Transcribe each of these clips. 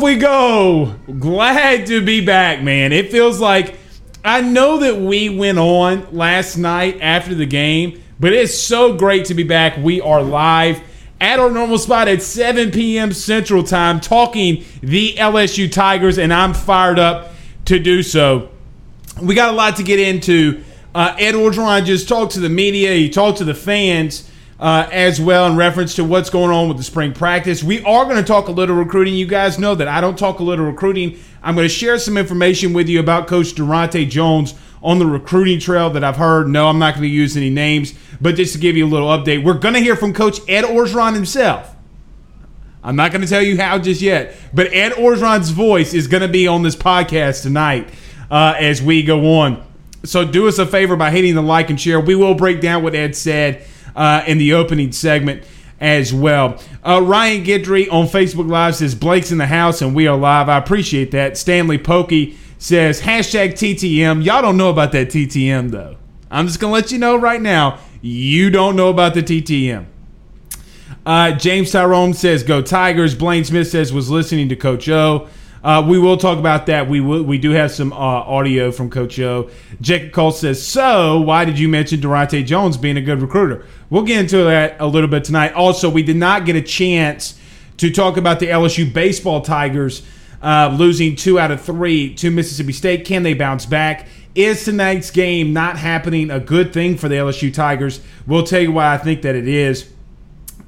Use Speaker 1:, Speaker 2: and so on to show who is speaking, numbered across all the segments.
Speaker 1: We go. Glad to be back, man. It feels like I know that we went on last night after the game, but it's so great to be back. We are live at our normal spot at 7 p.m. Central Time talking the LSU Tigers, and I'm fired up to do so. We got a lot to get into. Uh, Ed Orgeron just talked to the media, he talked to the fans uh, as well in reference to what's going on with the spring practice. We are going to talk a little recruiting. You guys know that I don't talk a little recruiting. I'm going to share some information with you about Coach Daronte Jones on the recruiting trail that I've heard. No, I'm not going to use any names, but just to give you a little update, we're going to hear from Coach Ed Orgeron himself. I'm not going to tell you how just yet, but Ed Orgeron's voice is going to be on this podcast tonight uh, as we go on. So do us a favor by hitting the like and share. We will break down what Ed said uh, in the opening segment as well. Uh, Ryan Gidry on Facebook Live says Blake's in the house and we are live. I appreciate that. Stanley Polkey says hashtag TTM. Y'all don't know about that TTM though. I'm just gonna let you know right now. You don't know about the TTM. Uh, James Tyrone says go Tigers. Blaine Smith says was listening to Coach O. Uh, we will talk about that. We will. We do have some uh, audio from Coach O. Jacob Cole says, "So, why did you mention Daronte Jones being a good recruiter?" We'll get into that a little bit tonight. Also, we did not get a chance to talk about the LSU baseball Tigers uh, losing two out of three to Mississippi State. Can they bounce back? Is tonight's game not happening a good thing for the LSU Tigers? We'll tell you why I think that it is.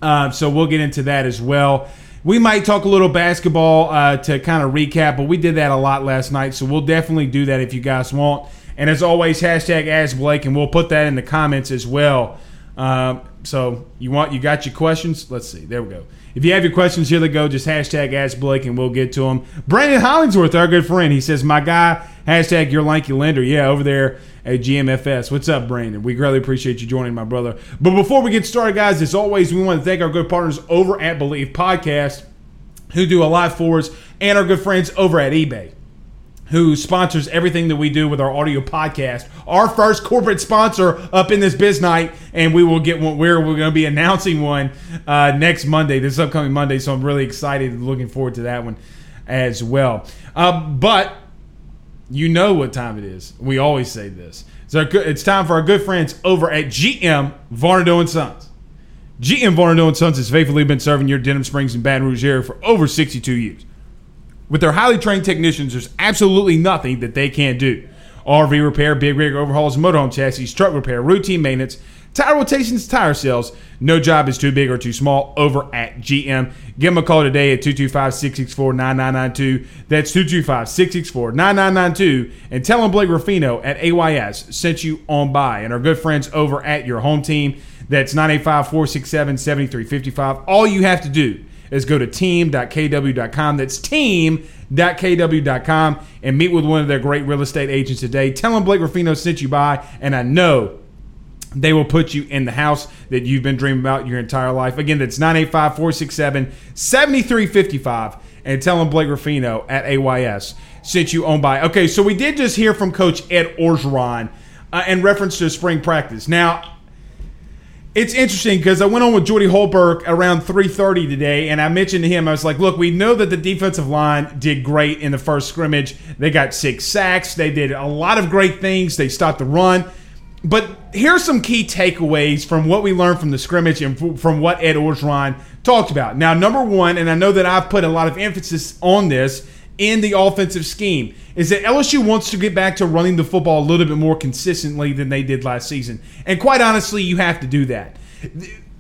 Speaker 1: Uh, so we'll get into that as well. We might talk a little basketball uh, to kind of recap, but we did that a lot last night, so we'll definitely do that if you guys want. And as always, hashtag Ask Blake, and we'll put that in the comments as well. Uh, so you want you got your questions? Let's see. There we go. If you have your questions, here they go. Just hashtag Ask Blake, and we'll get to them. Brandon Hollingsworth, our good friend, he says, "My guy." Hashtag Your Lanky Lender. Yeah, over there at GMFS. What's up, Brandon? We greatly appreciate you joining, my brother. But before we get started, guys, as always, we want to thank our good partners over at Blue Wire Podcast, who do a lot for us, and our good friends over at eBay who sponsors everything that we do with our audio podcast. Our first corporate sponsor up in this biz night, and we will get one. We're, we're going to be announcing one uh, next Monday, this upcoming Monday. So I'm really excited, looking forward to that one as well. Uh, but you know what time it is. We always say this. So it's time for our good friends over at GM Varnado and Sons. GM Varnado and Sons has faithfully been serving your Denham Springs and Baton Rouge area for over 62 years. With their highly trained technicians, there's absolutely nothing that they can't do. RV repair, big rig overhauls, motorhome chassis, truck repair, routine maintenance, tire rotations, tire sales. No job is too big or too small over at GM. Give them a call today at 225 664 9992. That's 225 664 9992. And tell them Blake Ruffino at AYS sent you on by and our good friends over at your home team. That's 985 467 7355. All you have to do is go to team.kw.com. That's team.kw.com and meet with one of their great real estate agents today. Tell them Blake Ruffino sent you by, and I know they will put you in the house that you've been dreaming about your entire life. Again, that's 985 467 7355. And tell them Blake Ruffino at AYS sent you on by. Okay, so we did just hear from Coach Ed Orgeron uh, in reference to spring practice. Now, it's interesting because I went on with Jordy Holberg around 3:30 today, and I mentioned to him, I was like, "Look, we know that the defensive line did great in the first scrimmage. They got six sacks. They did a lot of great things. They stopped the run." But here's some key takeaways from what we learned from the scrimmage and from what Ed Orgeron talked about. Now, number one, and I know that I've put a lot of emphasis on this in the offensive scheme, is that LSU wants to get back to running the football a little bit more consistently than they did last season. And quite honestly, you have to do that.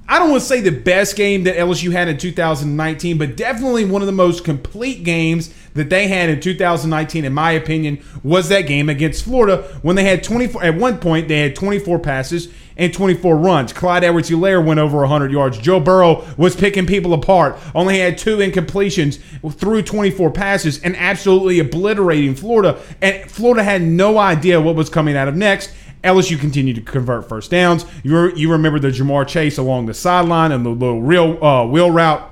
Speaker 1: I don't want to say the best game that LSU had in 2019, but definitely one of the most complete games that they had in 2019, in my opinion, was that game against Florida when they had 24. At one point, they had 24 passes and 24 runs. Clyde Edwards-Helaire went over 100 yards. Joe Burrow was picking people apart. Only had two incompletions through 24 passes and absolutely obliterating Florida. And Florida had no idea what was coming out of next. LSU continued to convert first downs. You, re- you remember the Ja'Marr Chase along the sideline and the little real uh, wheel route,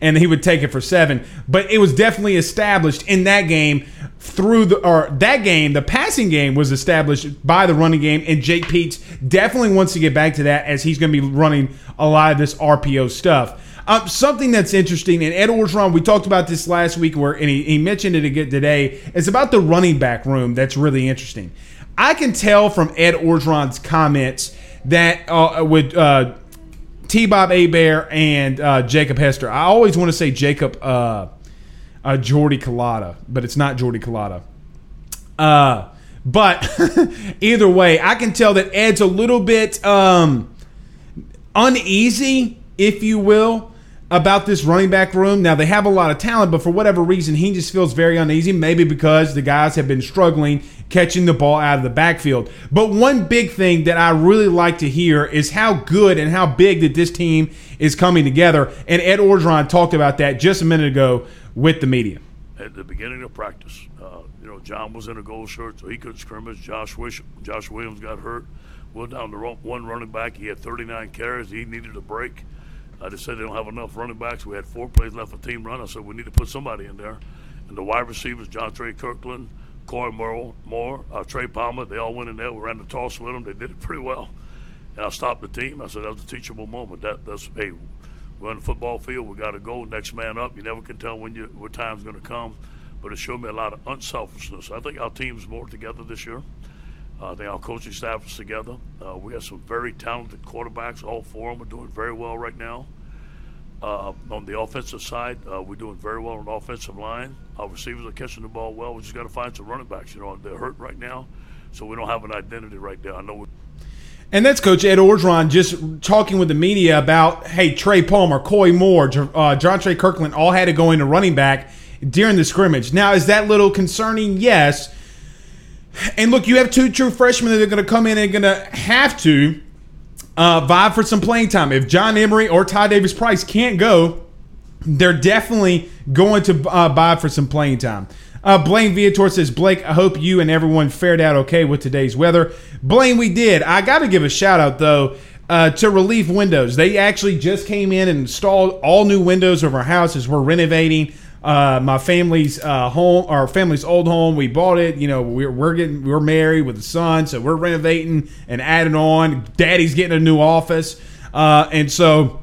Speaker 1: and he would take it for seven. But it was definitely established in that game through the or that game. The passing game was established by the running game, and Jake Peetz definitely wants to get back to that as he's going to be running a lot of this RPO stuff. Um, something that's interesting, and Ed Orgeron, we talked about this last week, where and he, he mentioned it again today. It's about the running back room. That's really interesting. I can tell from Ed Orgeron's comments that uh, with uh, T. Bob Hebert and uh, Jacob Hester, I always want to say Jacob uh, uh, Jordy Culotta, but it's not Jordy Culotta. Uh, but either way, I can tell that Ed's a little bit um, uneasy, if you will, about this running back room. Now they have a lot of talent, but for whatever reason, he just feels very uneasy. Maybe because the guys have been struggling catching the ball out of the backfield. But one big thing that I really like to hear is how good and how big that this team is coming together. And Ed Orgeron talked about that just a minute ago with the media.
Speaker 2: At the beginning of practice, uh, you know, John was in a gold shirt, so he couldn't scrimmage. Josh, Wish- Josh Williams got hurt. We're down to one running back. He had 39 carries. He needed a break. I just said they don't have enough running backs. We had four plays left for team run. I said we need to put somebody in there. And the wide receivers, Jontre Kirklin, Corey Moore, Moore uh, Trey Palmer, they all went in there. We ran the toss with them. They did it pretty well. And I stopped the team. I said that was a teachable moment. That that's hey, we're on the football field. We got to go next man up. You never can tell when you what time's going to come. But it showed me a lot of unselfishness. I think our team's more together this year. Uh, think our coaching staff is together. Uh, we have some very talented quarterbacks. All four of them are doing very well right now. Uh, on the offensive side, uh, we're doing very well on the offensive line. Our receivers are catching the ball well. We just got to find some running backs. You know, they're hurt right now, so we don't have an identity right there. I know.
Speaker 1: And that's Coach Ed Orgeron just talking with the media about, hey, Trey Palmer, Koy Moore, uh, Trey Kirklin all had to go into running back during the scrimmage. Now, is that little concerning? Yes. And look, you have two true freshmen that are going to come in and going to have to uh, for some playing time. If John Emery or Ty Davis Price can't go, they're definitely going to uh, for some playing time. Uh, Blaine Viator says, Blake, I hope you and everyone fared out okay with today's weather. Blaine, we did. I got to give a shout out, though, uh, to Relief Windows. They actually just came in and installed all new windows of our house as we're renovating uh, my family's uh, home, our family's old home. We bought it. You know, we're, we're getting we're married with a son, so we're renovating and adding on. Daddy's getting a new office, uh, and so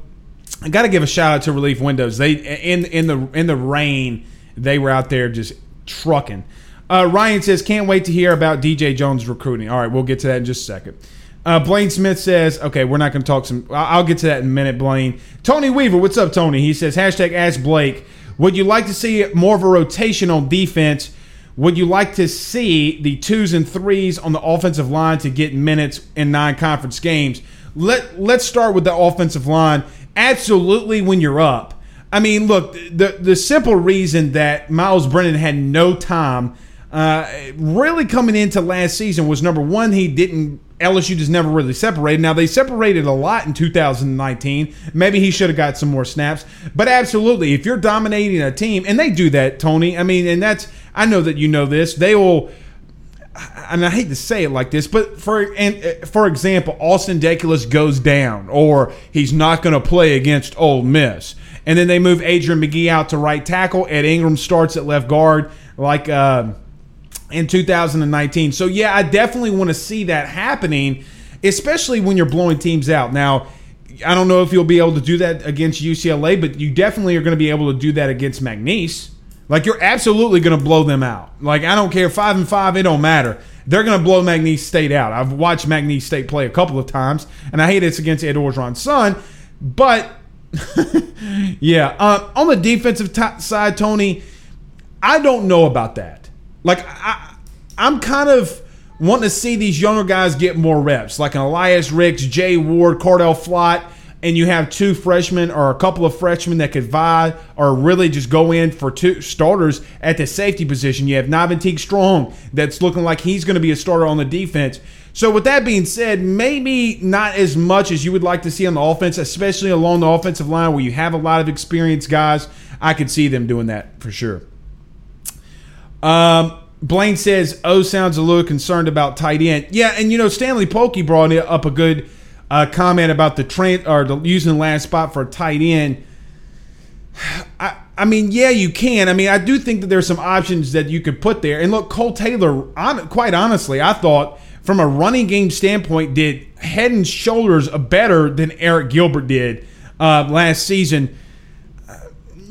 Speaker 1: I got to give a shout out to Relief Windows. They in in the in the rain, they were out there just trucking. Uh, Ryan says, "Can't wait to hear about DJ Jones recruiting." All right, we'll get to that in just a second. Uh, Blaine Smith says, "Okay, we're not going to talk some. I'll get to that in a minute." Blaine, Tony Weaver, what's up, Tony? He says, "Hashtag Ask Blake." Would you like to see more of a rotation on defense? Would you like to see the twos and threes on the offensive line to get minutes in non-conference games? Let Let's start with the offensive line. Absolutely, when you're up. I mean, look, the the simple reason that Myles Brennan had no time uh, really coming into last season was number one, he didn't. LSU just never really separated. Now they separated a lot in 2019. Maybe he should have got some more snaps. But absolutely, if you're dominating a team, and they do that, Tony. I mean, and that's I know that you know this. They will. And I hate to say it like this, but for and for example, Austin Deculus goes down, or he's not going to play against Ole Miss, and then they move Adrian Magee out to right tackle. Ed Ingram starts at left guard, like. Uh, in 2019. So yeah, I definitely want to see that happening, especially when you're blowing teams out. Now, I don't know if you'll be able to do that against UCLA, but you definitely are going to be able to do that against McNeese. Like you're absolutely going to blow them out. Like I don't care five and five, it don't matter. They're going to blow McNeese State out. I've watched McNeese State play a couple of times, and I hate it's against Ed Orgeron's son, but yeah, uh, on the defensive t- side, Tony, I don't know about that. Like I, I'm kind of wanting to see these younger guys get more reps, like an Elias Ricks, Jay Ward, Cordale Flott, and you have two freshmen or a couple of freshmen that could vie or really just go in for two starters at the safety position. You have Navin Strong that's looking like he's going to be a starter on the defense. So with that being said, maybe not as much as you would like to see on the offense, especially along the offensive line where you have a lot of experienced guys. I could see them doing that for sure. Um, Blaine says, "O sounds a little concerned about tight end." Yeah, and you know Stanley Polkey brought up a good uh, comment about the train or the, using the last spot for a tight end. I, I mean, yeah, you can. I mean, I do think that there's some options that you could put there. And look, Kole Taylor, on, quite honestly, I thought from a running game standpoint, did head and shoulders better than Arik Gilbert did uh, last season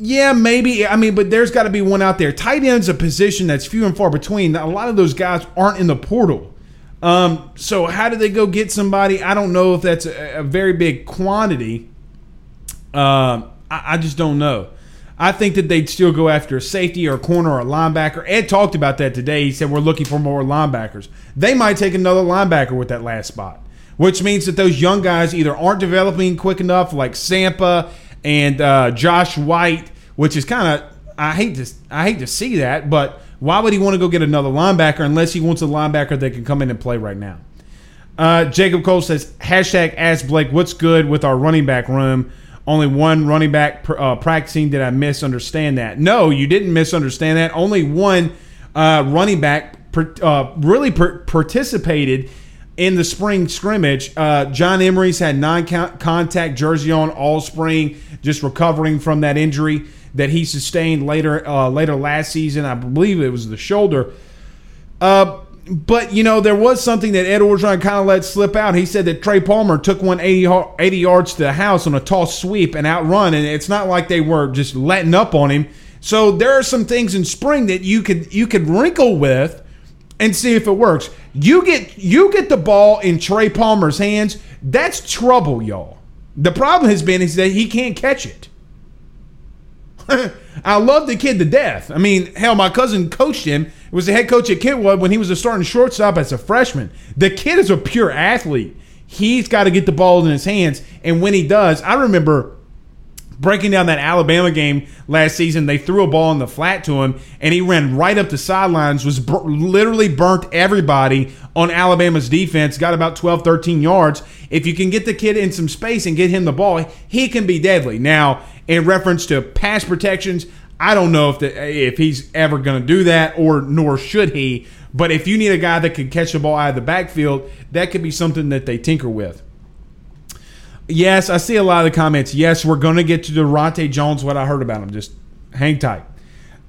Speaker 1: yeah, maybe. I mean, but there's got to be one out there. Tight end's a position that's few and far between. A lot of those guys aren't in the portal. Um, so how do they go get somebody? I don't know if that's a, a very big quantity. Uh, I, I, just don't know. I think that they'd still go after a safety or a corner or a linebacker. Ed talked about that today. He said we're looking for more linebackers. They might take another linebacker with that last spot, which means that those young guys either aren't developing quick enough, like Sampa and uh, Josh White, which is kind of I hate to I hate to see that, but why would he want to go get another linebacker unless he wants a linebacker that can come in and play right now? Uh, Jacob Cole says hashtag Ask Blake what's good with our running back room. Only one running back uh, practicing. Did I misunderstand that? No, you didn't misunderstand that. Only one uh, running back uh, really participated in the spring scrimmage. Uh, John Emery's had non-contact jersey on all spring, just recovering from that injury that he sustained later uh, later last season. I believe it was the shoulder. Uh, but you know there was something that Ed Orgeron kind of let slip out. He said that Trey Palmer took one 80, 80 yards to the house on a toss sweep and outrun, and it's not like they were just letting up on him. So there are some things in spring that you could you could wrinkle with and see if it works. You get you get the ball in Trey Palmer's hands, that's trouble, y'all. The problem has been is that he can't catch it. I love the kid to death. I mean, hell, my cousin coached him. He was the head coach at Kentwood when he was a starting shortstop as a freshman. The kid is a pure athlete. He's got to get the ball in his hands, and when he does, I remember breaking down that Alabama game last season, they threw a ball in the flat to him, and he ran right up the sidelines, was literally burnt everybody on Alabama's defense, got about 12, 13 yards. If you can get the kid in some space and get him the ball, he can be deadly. Now, in reference to pass protections, I don't know if the, if he's ever going to do that, or nor should he. But if you need a guy that can catch the ball out of the backfield, that could be something that they tinker with. Yes, I see a lot of the comments. Yes, we're going to get to Daronte Jones, what I heard about him. Just hang tight.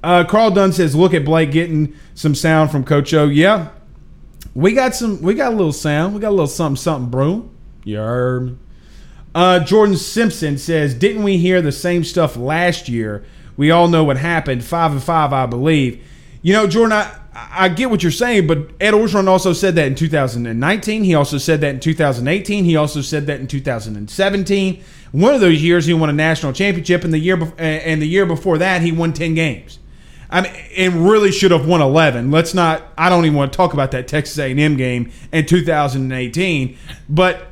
Speaker 1: Uh, Carl Dunn says, look at Blake getting some sound from Coach O. Yeah, we got some. We got a little sound. We got a little something, something, bro. You heard me. Uh, Jordan Simpson says, didn't we hear the same stuff last year? We all know what happened. Five and five, I believe. You know, Jordan, I, I get what you're saying, but Ed Orgeron also said that in 2019. He also said that in 2018. He also said that in 2017. One of those years, he won a national championship, and the year bef- and the year before that, he won 10 games. I mean, and really should have won 11. Let's not. I don't even want to talk about that Texas A&M game in 2018. But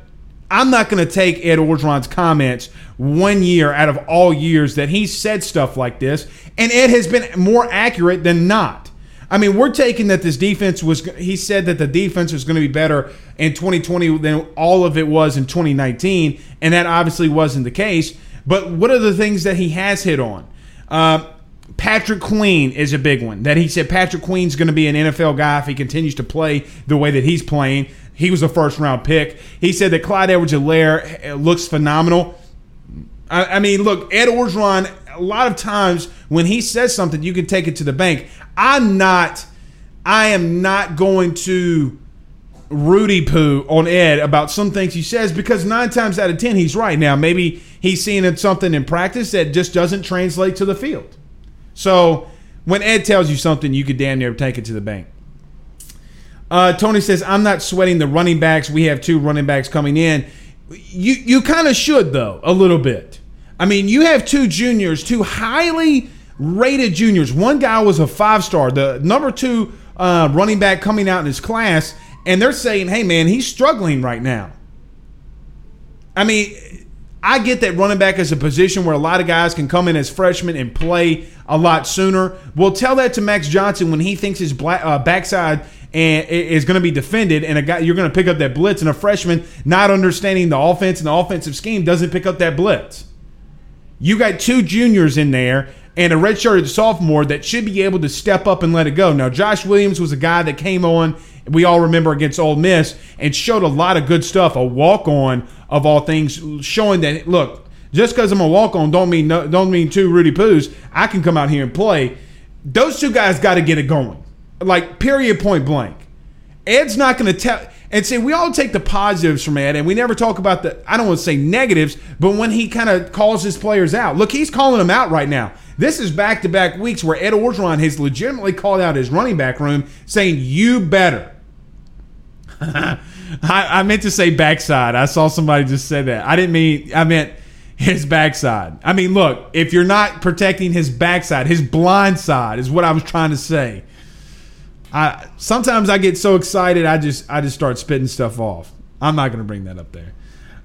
Speaker 1: I'm not going to take Ed Orgeron's comments one year out of all years that he said stuff like this, and Ed has been more accurate than not. I mean, we're taking that this defense was. He said that the defense was going to be better in 2020 than all of it was in 2019, and that obviously wasn't the case. But what are the things that he has hit on? Uh, Patrick Queen is a big one. That he said Patrick Queen's going to be an NFL guy if he continues to play the way that he's playing. He was a first round pick. He said that Clyde Edwards-Helaire looks phenomenal. I, I mean, look, Ed Orgeron. A lot of times when he says something, you can take it to the bank. I'm not. I am not going to Rudy poo on Ed about some things he says because nine times out of ten he's right. Now maybe he's seeing something in practice that just doesn't translate to the field. So when Ed tells you something, you could damn near take it to the bank. Uh, Tony says, I'm not sweating the running backs. We have two running backs coming in. You you kind of should though a little bit. I mean, you have two juniors, two highly rated juniors. One guy was a five star, the number two uh, running back coming out in his class, and they're saying, "Hey, man, he's struggling right now." I mean, I get that running back is a position where a lot of guys can come in as freshmen and play a lot sooner. We'll tell that to Max Johnson when he thinks his black, uh, backside and is going to be defended, and a guy you're going to pick up that blitz, and a freshman not understanding the offense and the offensive scheme doesn't pick up that blitz. You got two juniors in there and a redshirted sophomore that should be able to step up and let it go. Now, Josh Williams was a guy that came on, we all remember against Ole Miss, and showed a lot of good stuff, a walk on of all things, showing that look, just because I'm a walk on don't mean no, don't mean two Rudy Poos. I can come out here and play. Those two guys got to get it going, like period, point blank. Ed's not going to tell. And see, we all take the positives from Ed, and we never talk about the, I don't want to say negatives, but when he kind of calls his players out. Look, he's calling them out right now. This is back to back weeks where Ed Orgeron has legitimately called out his running back room saying, You better. I, I meant to say backside. I saw somebody just say that. I didn't mean, I meant his backside. I mean, look, if you're not protecting his backside, his blind side is what I was trying to say. I sometimes I get so excited I just I just start spitting stuff off. I'm not going to bring that up there.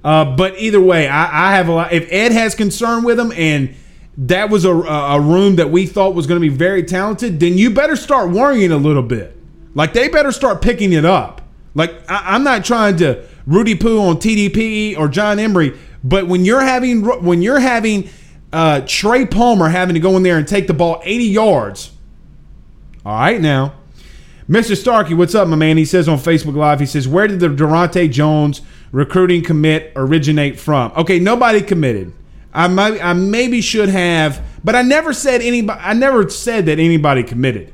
Speaker 1: Uh, but either way, I, I, have a lot. If Ed has concern with him and that was a, a room that we thought was going to be very talented, then you better start worrying a little bit. Like they better start picking it up. Like I, I'm not trying to Rudy Poo on TDP or John Emery, but when you're having when you're having uh, Trey Palmer having to go in there and take the ball 80 yards, all right now Mr. Starkey, what's up, my man? He says on Facebook Live, he says, Where did the Daronte Jones recruiting commit originate from? Okay, nobody committed. I might I maybe should have, but I never said anybody I never said that anybody committed.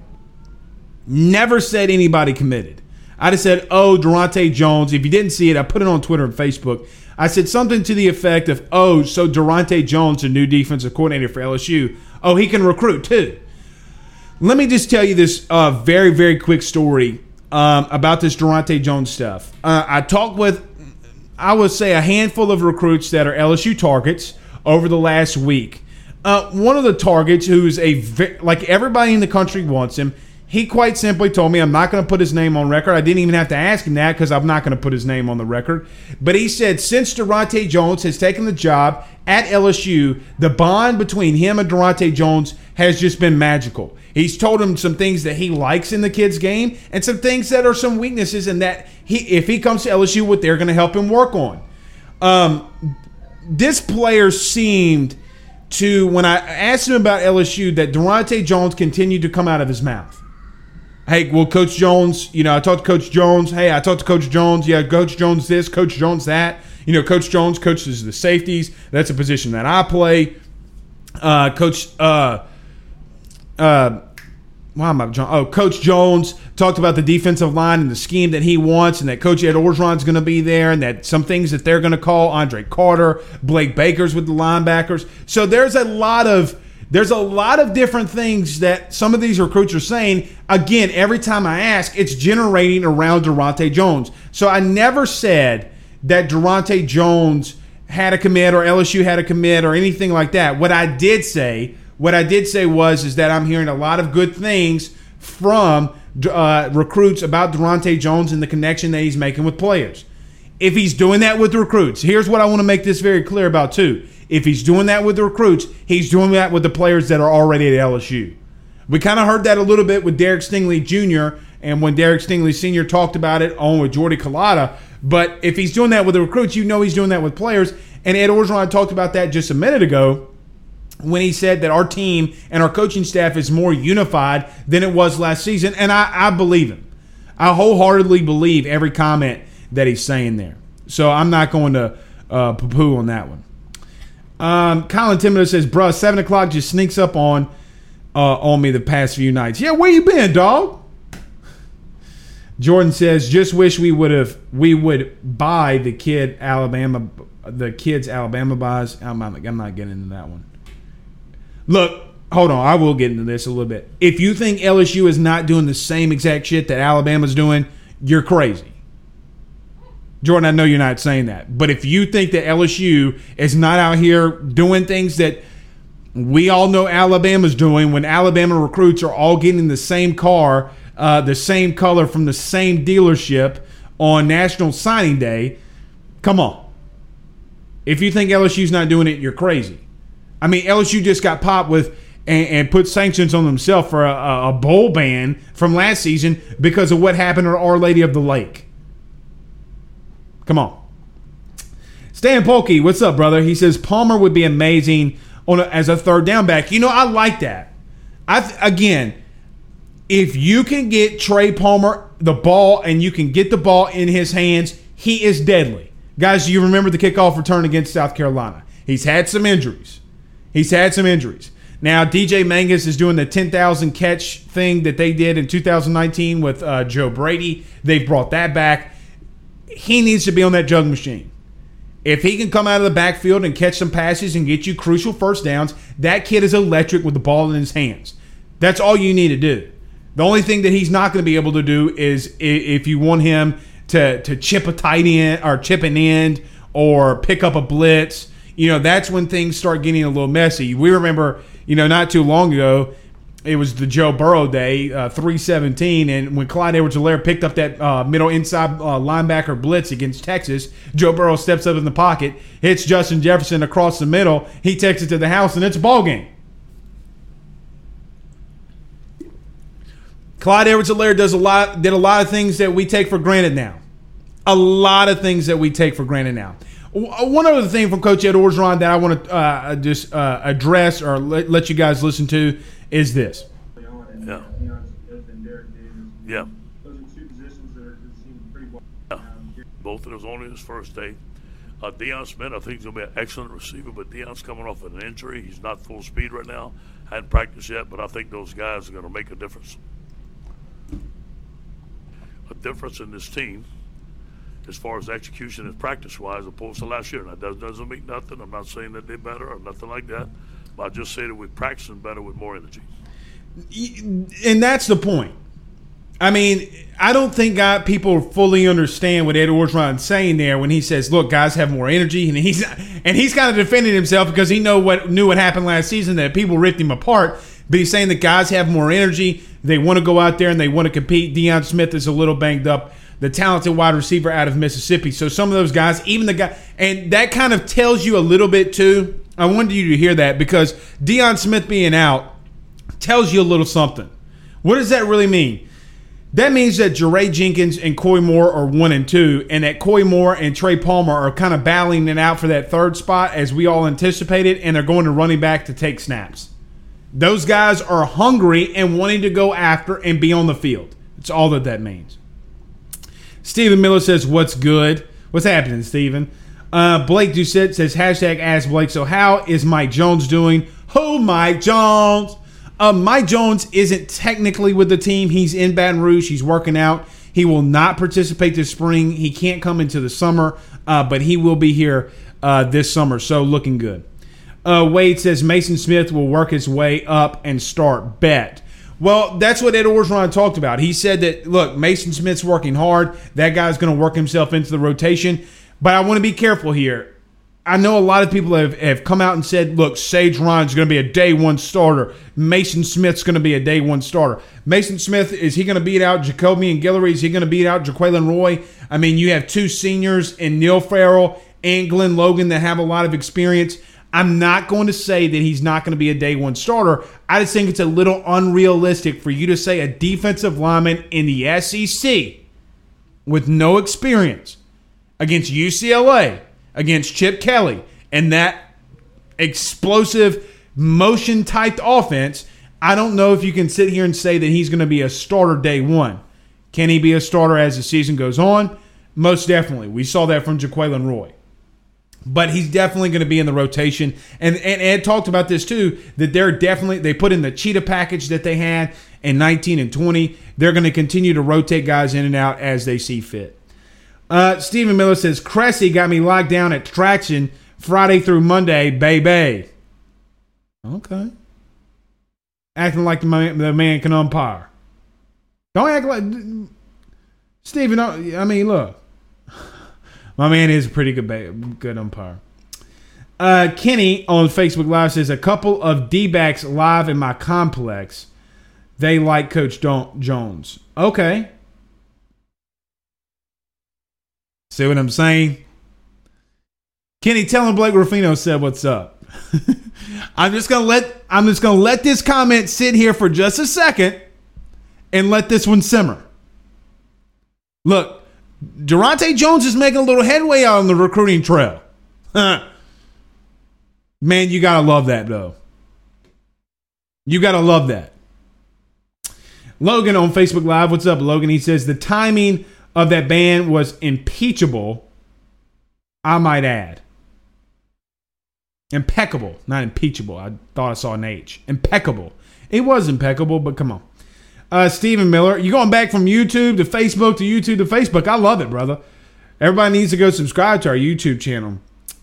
Speaker 1: Never said anybody committed. I just said, oh, Daronte Jones. If you didn't see it, I put it on Twitter and Facebook. I said something to the effect of, oh, so Daronte Jones, a new defensive coordinator for LSU, oh, he can recruit too. Let me just tell you this uh, very, very quick story um, about this Daronte Jones stuff. Uh, I talked with, I would say, a handful of recruits that are LSU targets over the last week. Uh, one of the targets, who's a like everybody in the country wants him, he quite simply told me I'm not going to put his name on record. I didn't even have to ask him that because I'm not going to put his name on the record. But he said since Daronte Jones has taken the job at LSU, the bond between him and Daronte Jones has just been magical. He's told him some things that he likes in the kid's game and some things that are some weaknesses, and that he, if he comes to LSU, what they're going to help him work on. Um, this player seemed to, when I asked him about LSU, that Daronte Jones continued to come out of his mouth hey, well, Coach Jones, you know, I talked to Coach Jones. Hey, I talked to Coach Jones. Yeah, Coach Jones this, Coach Jones that. You know, Coach Jones coaches the safeties. That's a position that I play. Uh, Coach, uh, uh, why am I John? Oh, Coach Jones talked about the defensive line and the scheme that he wants, and that Coach Ed Orgeron's going to be there, and that some things that they're going to call Andre Carter, Blake Baker's with the linebackers. So there's a lot of There's a lot of different things that some of these recruits are saying. Again, every time I ask, it's generating around Daronte Jones. So I never said that Daronte Jones had a commit or LSU had a commit or anything like that. What I did say, what I did say was, is that I'm hearing a lot of good things from uh, recruits about Daronte Jones and the connection that he's making with players. If he's doing that with recruits, here's what I want to make this very clear about too. If he's doing that with the recruits, he's doing that with the players that are already at LSU. We kind of heard that a little bit with Derek Stingley Jr. and when Derek Stingley Sr. talked about it on with Jordy Culotta. But if he's doing that with the recruits, you know he's doing that with players. And Ed Orgeron talked about that just a minute ago when he said that our team and our coaching staff is more unified than it was last season. And I, I believe him. I wholeheartedly believe every comment that he's saying there. So I'm not going to uh, poo poo on that one. Um, Colin Timodo says, "Bruh, seven o'clock just sneaks up on uh, on me the past few nights. Yeah, where you been, dog?" Jordan says, "Just wish we would have we would buy the kid Alabama the kids Alabama buys. I'm not, I'm not getting into that one. Look, hold on. I will get into this a little bit. If you think LSU is not doing the same exact shit that Alabama's doing, you're crazy." Jordan, I know you're not saying that, but if you think that LSU is not out here doing things that we all know Alabama's doing, when Alabama recruits are all getting the same car, uh, the same color from the same dealership on National Signing Day, come on. If you think LSU's not doing it, you're crazy. I mean, LSU just got popped with and, and put sanctions on themselves for a, a bowl ban from last season because of what happened to Our Lady of the Lake. Come on. Stan Polkey, what's up, brother? He says Palmer would be amazing on a, as a third down back. You know, I like that. I again, if you can get Trey Palmer the ball and you can get the ball in his hands, he is deadly. Guys, you remember the kickoff return against South Carolina. He's had some injuries. He's had some injuries. Now, DJ Mangas is doing the 10,000 catch thing that they did in 2019 with uh, Joe Brady. They've brought that back he needs to be on that jug machine. If he can come out of the backfield and catch some passes and get you crucial first downs, that kid is electric with the ball in his hands. That's all you need to do. The only thing that he's not going to be able to do is if you want him to to chip a tight end or chip an end or pick up a blitz, you know, that's when things start getting a little messy. We remember, you know, not too long ago, it was the Joe Burrow day, uh, 317. And when Clyde Edwards Helaire picked up that uh, middle inside uh, linebacker blitz against Texas, Joe Burrow steps up in the pocket, hits Justin Jefferson across the middle. He takes it to the house, and it's a ball game. Clyde Edwards Helaire does a lot, did a lot of things that we take for granted now. A lot of things that we take for granted now. One other thing from Coach Ed Orgeron that I want to uh, just uh, address or let, let you guys listen to is this.
Speaker 2: Yeah. Yeah. Both of those only his first day. Uh, Deion Smith, I think he's going to be an excellent receiver, but Deion's coming off an injury. He's not full speed right now. Hadn't practiced yet, but I think those guys are going to make a difference. A difference in this team as far as execution and practice wise opposed to last year. Now, that doesn't mean nothing. I'm not saying that they're better or nothing like that. I just say that we're practicing better with more energy.
Speaker 1: And that's the point. I mean, I don't think God, people fully understand what Ed Orgeron's saying there when he says, "Look, guys have more energy," and he's and he's kind of defending himself because he know what knew what happened last season that people ripped him apart. But he's saying that guys have more energy. They want to go out there and they want to compete. Deion Smith is a little banged up, the talented wide receiver out of Mississippi. So some of those guys, even the guy, and that kind of tells you a little bit too I wanted you to hear that because Deion Smith being out tells you a little something. What does that really mean? That means that Jaray Jenkins and Koy Moore are one and two, and that Koy Moore and Trey Palmer are kind of battling it out for that third spot as we all anticipated, and they're going to running back to take snaps. Those guys are hungry and wanting to go after and be on the field. That's all that that means. Stephen Miller says, What's good? What's happening, Stephen? Uh, Blake Doucette says hashtag ask Blake. So how is Mike Jones doing? Oh, Mike Jones. Uh, Mike Jones isn't technically with the team. He's in Baton Rouge. He's working out. He will not participate this spring. He can't come into the summer, uh, but he will be here uh, this summer. So looking good. Uh, Wade says Mason Smith will work his way up and start bet. Well, that's what Ed Orgeron talked about. He said that, look, Mason Smith's working hard. That guy's going to work himself into the rotation. But I want to be careful here. I know a lot of people have, have come out and said, look, Sage Ryan's going to be a day one starter. Mason Smith's going to be a day one starter. Mason Smith, is he going to beat out Jacobian Guillory? Is he going to beat out Jaquelin Roy? I mean, you have two seniors in Neil Farrell and Glenn Logan that have a lot of experience. I'm not going to say that he's not going to be a day one starter. I just think it's a little unrealistic for you to say a defensive lineman in the SEC with no experience against UCLA, against Chip Kelly, and that explosive motion type offense. I don't know if you can sit here and say that he's going to be a starter day one. Can he be a starter as the season goes on? Most definitely. We saw that from Jaquelin Roy but he's definitely going to be in the rotation. And, and Ed talked about this too that they're definitely they put in the cheetah package that they had in 19 and 20. They're going to continue to rotate guys in and out as they see fit. Uh, Stephen Miller says Cressy got me locked down at traction Friday through Monday, baby. Okay, acting like the man, the man can umpire. Don't act like Stephen. I mean, look. My man is a pretty good good umpire. Uh, Kenny on Facebook Live says a couple of D backs live in my complex. They like Coach Don- Jones. Okay. See what I'm saying? Kenny, tell him Blake Ruffino said what's up. I'm just gonna let I'm just gonna let this comment sit here for just a second and let this one simmer. Look, Daronte Jones is making a little headway out on the recruiting trail. Man, you gotta love that though. You gotta love that. Logan on Facebook Live, what's up, Logan? He says the timing of that ban was impeachable. I might add. Impeccable, not impeachable. I thought I saw an H. Impeccable. It was impeccable, but come on uh, Stephen Miller. You're going back from YouTube to Facebook to YouTube to Facebook. I love it, brother. Everybody needs to go subscribe to our YouTube channel.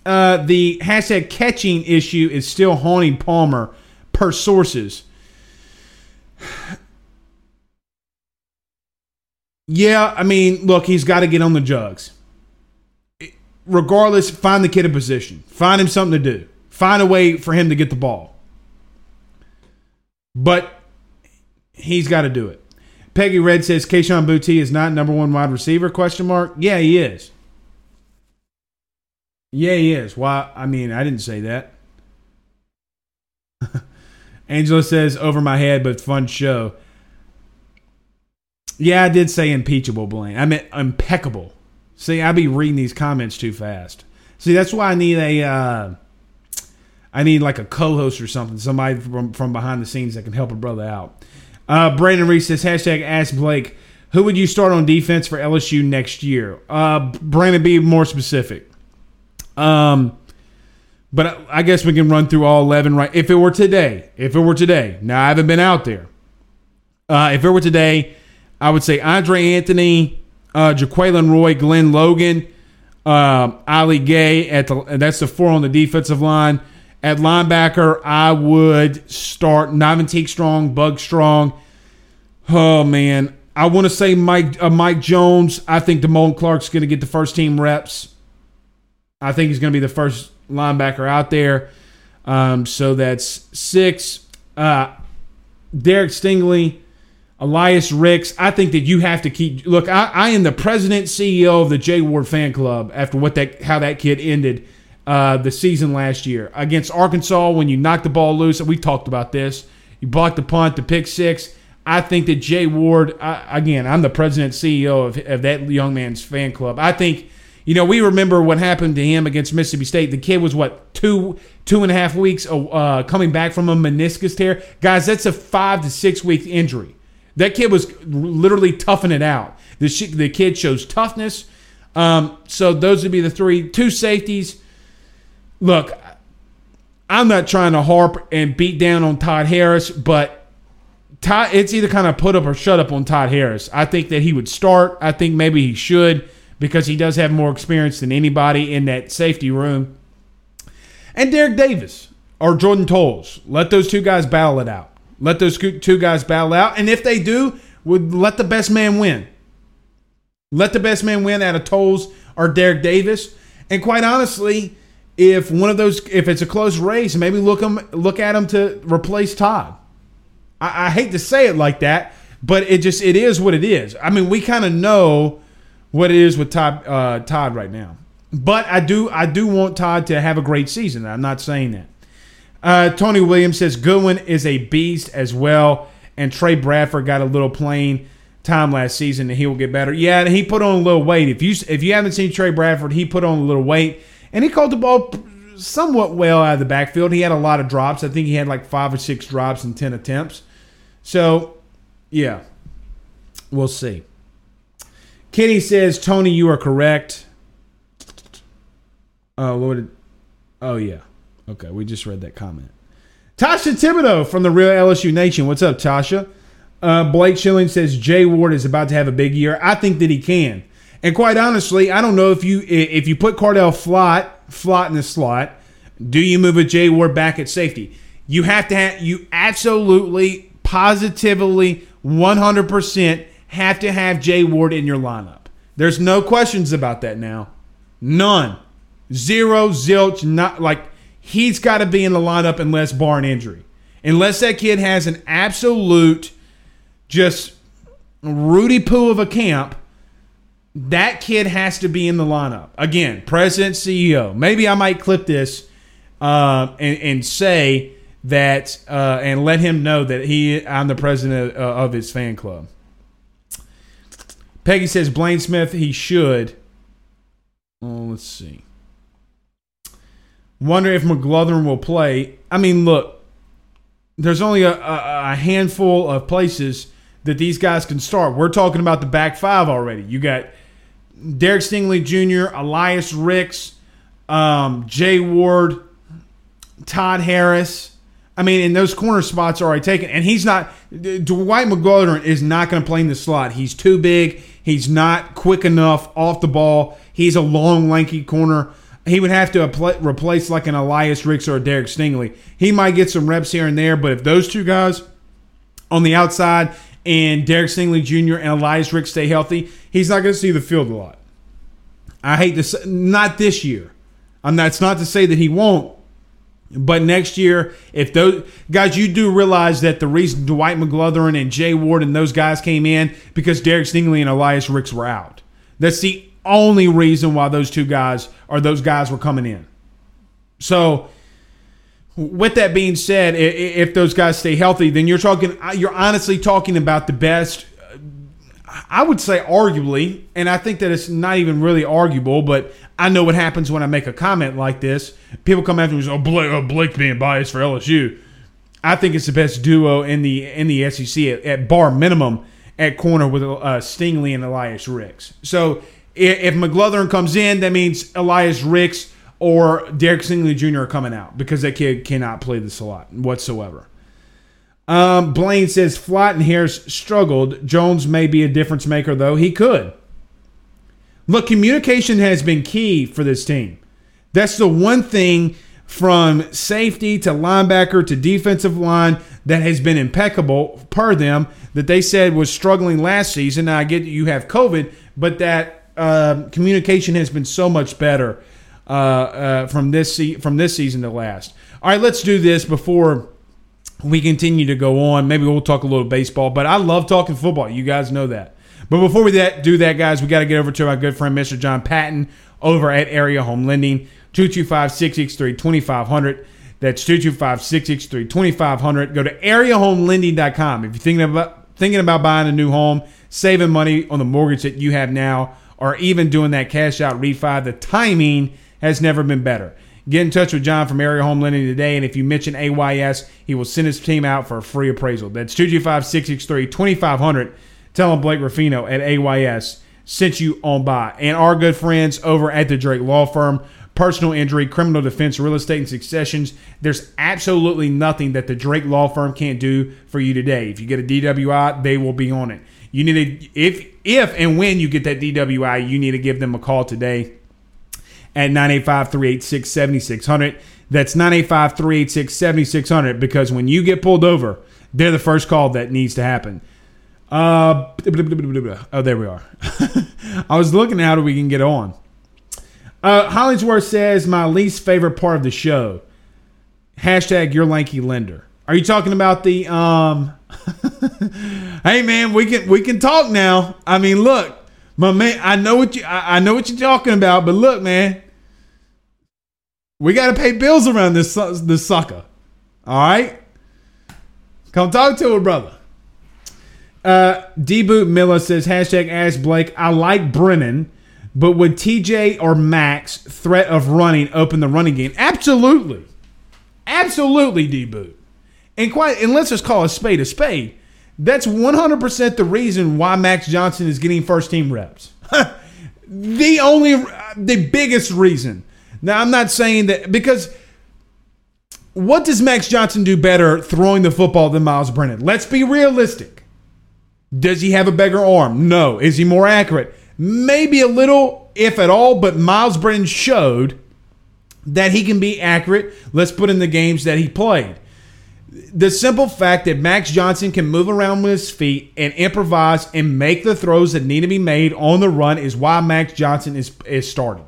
Speaker 1: Uh, the hashtag catching issue is still haunting Palmer per sources. Yeah, I mean, look, he's got to get on the jugs. Regardless, find the kid a position. Find him something to do. Find a way for him to get the ball. But he's got to do it. Peggy Red says Kayshon Boutte is not number one wide receiver? Question mark. Yeah, he is. Yeah, he is. Why? I mean, I didn't say that. Angela says over my head, but fun show. Yeah, I did say impeachable, Blaine. I meant impeccable. See, I be reading these comments too fast. See, that's why I need a. Uh, I need like a co-host or something, somebody from from behind the scenes that can help a brother out. Uh, Brandon Reese says, hashtag ask Blake, who would you start on defense for LSU next year? Uh, Brandon, be more specific. Um, but I guess we can run through all 11 right. If it were today, if it were today, now I haven't been out there. Uh, if it were today, I would say Andre Anthony, uh, Roy, Glenn Logan, uh, Ali Gaye at the that's the four on the defensive line. At linebacker, I would start Navonteque Strong, Bug Strong. Oh man, I want to say Mike uh, Mike Jones. I think Damone Clark's going to get the first team reps. I think he's going to be the first linebacker out there. Um, so that's six. Uh, Derek Stingley, Elias Ricks. I think that you have to keep. Look, I, I am the president CEO of the Jay Ward fan club after what that how that kid ended uh, the season last year against Arkansas when you knocked the ball loose. We talked about this. You blocked the punt, the pick six. I think that Jay Ward, I, again, I'm the president CEO of, of that young man's fan club. I think, you know, we remember what happened to him against Mississippi State. The kid was what two two and a half weeks uh, coming back from a meniscus tear. Guys, that's a five to six week injury. That kid was literally toughing it out. The, the kid shows toughness. Um, so those would be the three two safeties look, I'm not trying to harp and beat down on Todd Harris, but Todd, it's either kind of put up or shut up on Todd Harris. I think that he would start. I think maybe he should because he does have more experience than anybody in that safety room. And Derek Davis. or Jordan Toles. Let those two guys battle it out. Let those two guys battle out, and if they do, would let the best man win. Let the best man win out of Toles or Derek Davis. And quite honestly, if one of those, if it's a close race, maybe look them, look at him to replace Todd. I, I hate to say it like that, but it just it is what it is. I mean, we kind of know what it is with Todd uh, Todd right now. But I do I do want Todd to have a great season. I'm not saying that. Uh, Tony Williams says Goodwin is a beast as well, and Tre Bradford got a little playing time last season, and he will get better. Yeah, he put on a little weight. If you if you haven't seen Tre Bradford, he put on a little weight, and he caught the ball somewhat well out of the backfield. He had a lot of drops. I think he had like five or six drops in ten attempts. So, yeah, we'll see. Kenny says, Tony, you are correct. Oh, Lord. Oh, yeah. Okay, we just read that comment. Tasha Thibodeau from the Real LSU Nation. What's up, Tasha? Uh, Blake Schilling says Jay Ward is about to have a big year. I think that he can. And quite honestly, I don't know if you if you put Cordale Flott Flott in the slot, do you move a Jay Ward back at safety? You have to have you absolutely, positively, 100% have to have Jay Ward in your lineup. There's no questions about that now. None. Zero, zilch, not like he's got to be in the lineup unless bar an injury. Unless that kid has an absolute just Rudy Poo of a camp, that kid has to be in the lineup. Again, president, CEO. Maybe I might clip this uh, and, and, say that uh, and let him know that he I'm the president of, uh, of his fan club. Peggy says Blaine Smith, he should. Oh, let's see. Wonder if McGlothern will play. I mean, look, there's only a, a, a, handful of places that these guys can start. We're talking about the back five already. You got Derek Stingley Jr., Elias Ricks, um, Jay Ward, Todd Harris. I mean, and those corner spots are already taken. And he's not, Dwight McGlothern is not going to play in the slot. He's too big. He's not quick enough off the ball. He's a long, lanky corner. He would have to replace like an Elias Ricks or a Derek Stingley. He might get some reps here and there, but if those two guys on the outside and Derek Stingley Jr. and Elias Ricks stay healthy, he's not going to see the field a lot. I hate say, not this year. And that's not to say that he won't, but next year, if those guys, you do realize that the reason Dwight McGlothern and Jay Ward and those guys came in because Derek Stingley and Elias Ricks were out. That's the only reason why those two guys or those guys were coming in. So, with that being said, if those guys stay healthy, then you're talking. You're honestly talking about the best. I would say arguably, and I think that it's not even really arguable, but I know what happens when I make a comment like this. People come after me and say, "Oh, Blake, oh, Blake being biased for LSU." I think it's the best duo in the in the SEC at, at bar minimum at corner with uh, Stingley and Elias Ricks. So if, McGlothern comes in, that means Elias Ricks or Derek Stingley Jr. are coming out because that kid cannot play the slot whatsoever. Um, Blaine says Flott and Harris struggled. Jones may be a difference maker, though. He could. Look, communication has been key for this team. That's the one thing from safety to linebacker to defensive line that has been impeccable per them that they said was struggling last season. Now, I get you have COVID, but that uh, communication has been so much better uh, uh, from this se- from this season to last. All right, let's do this before we continue to go on. Maybe we'll talk a little baseball, but I love talking football. You guys know that. But before we that, do that, guys, we got to get over to my good friend, Mr. John Patton, over at Area Home Lending, 225 663 2500. That's 225 663 2500. Go to areahomelending.com. If you're thinking about, thinking about buying a new home, saving money on the mortgage that you have now, or even doing that cash out refi, the timing has never been better. Get in touch with John from Area Home Lending today, and if you mention AYS, he will send his team out for a free appraisal. That's 225 663 2500. Tell him Blake Ruffino at AYS sent you on by. And our good friends over at the Drake Law Firm, personal injury, criminal defense, real estate, and successions. There's absolutely nothing that the Drake Law Firm can't do for you today. If you get a DWI, they will be on it. You need to if if and when you get that DWI, you need to give them a call today at 985-386-7600. That's 985 386 7600 because when you get pulled over, they're the first call that needs to happen. Uh, oh, there we are. I was looking how we can get on. Uh, Hollingsworth says, my least favorite part of the show. Hashtag your lanky lender. Are you talking about the um Hey man, we can we can talk now. I mean, look, my man, I know what you I, I know what you're talking about, but look, man, we got to pay bills around this this sucker. All right, come talk to her, brother. Uh, D Boot Miller says hashtag Ask Blake. I like Brennan, but would TJ or Max threat of running open the running game? Absolutely, absolutely, D Boot. And quite and let's just call a spade a spade. That's 100% the reason why Max Johnson is getting first team reps. the only, the biggest reason. Now, I'm not saying that because what does Max Johnson do better throwing the football than Myles Brennan? Let's be realistic. Does he have a bigger arm? No. Is he more accurate? Maybe a little, if at all, but Myles Brennan showed that he can be accurate. Let's put in the games that he played the simple fact that Max Johnson can move around with his feet and improvise and make the throws that need to be made on the run is why Max Johnson is is starting.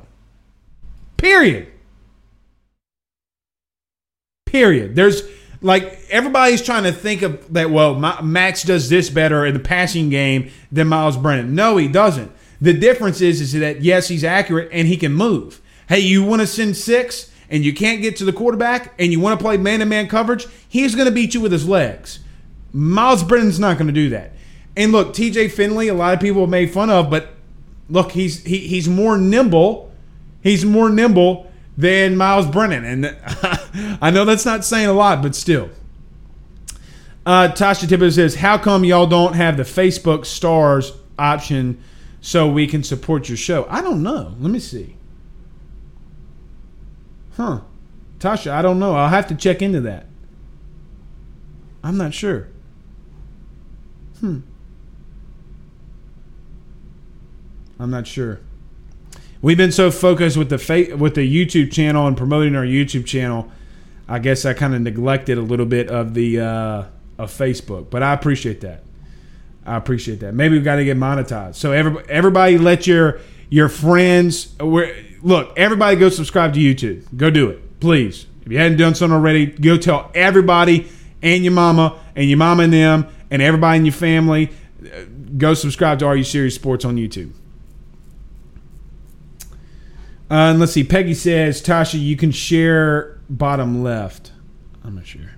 Speaker 1: Period. Period. There's like everybody's trying to think of that. Well, Max does this better in the passing game than Myles Brennan. No, he doesn't. The difference is is that yes, he's accurate and he can move. Hey, you want to send six? And you can't get to the quarterback and you want to play man to man coverage, he's going to beat you with his legs. Myles Brennan's not going to do that. And look, TJ Finley, a lot of people have made fun of, but look, he's he, he's more nimble. He's more nimble than Myles Brennan. And I know that's not saying a lot, but still. Uh, Tasha Tippett says, How come y'all don't have the Facebook stars option so we can support your show? I don't know. Let me see. Huh. Tasha, I don't know. I'll have to check into that. I'm not sure. Hmm. I'm not sure. We've been so focused with the fa- with the YouTube channel and promoting our YouTube channel. I guess I kind of neglected a little bit of the uh, of Facebook, but I appreciate that. I appreciate that. Maybe we've got to get monetized. So everybody, everybody, let your your friends. We're, look, everybody go subscribe to YouTube. Go do it, please. If you hadn't done something already, go tell everybody and your mama and your mama and them and everybody in your family. Uh, go subscribe to Are You Serious Sports on YouTube. Uh, and let's see. Peggy says, Tasha, you can share bottom left. I'm not sure.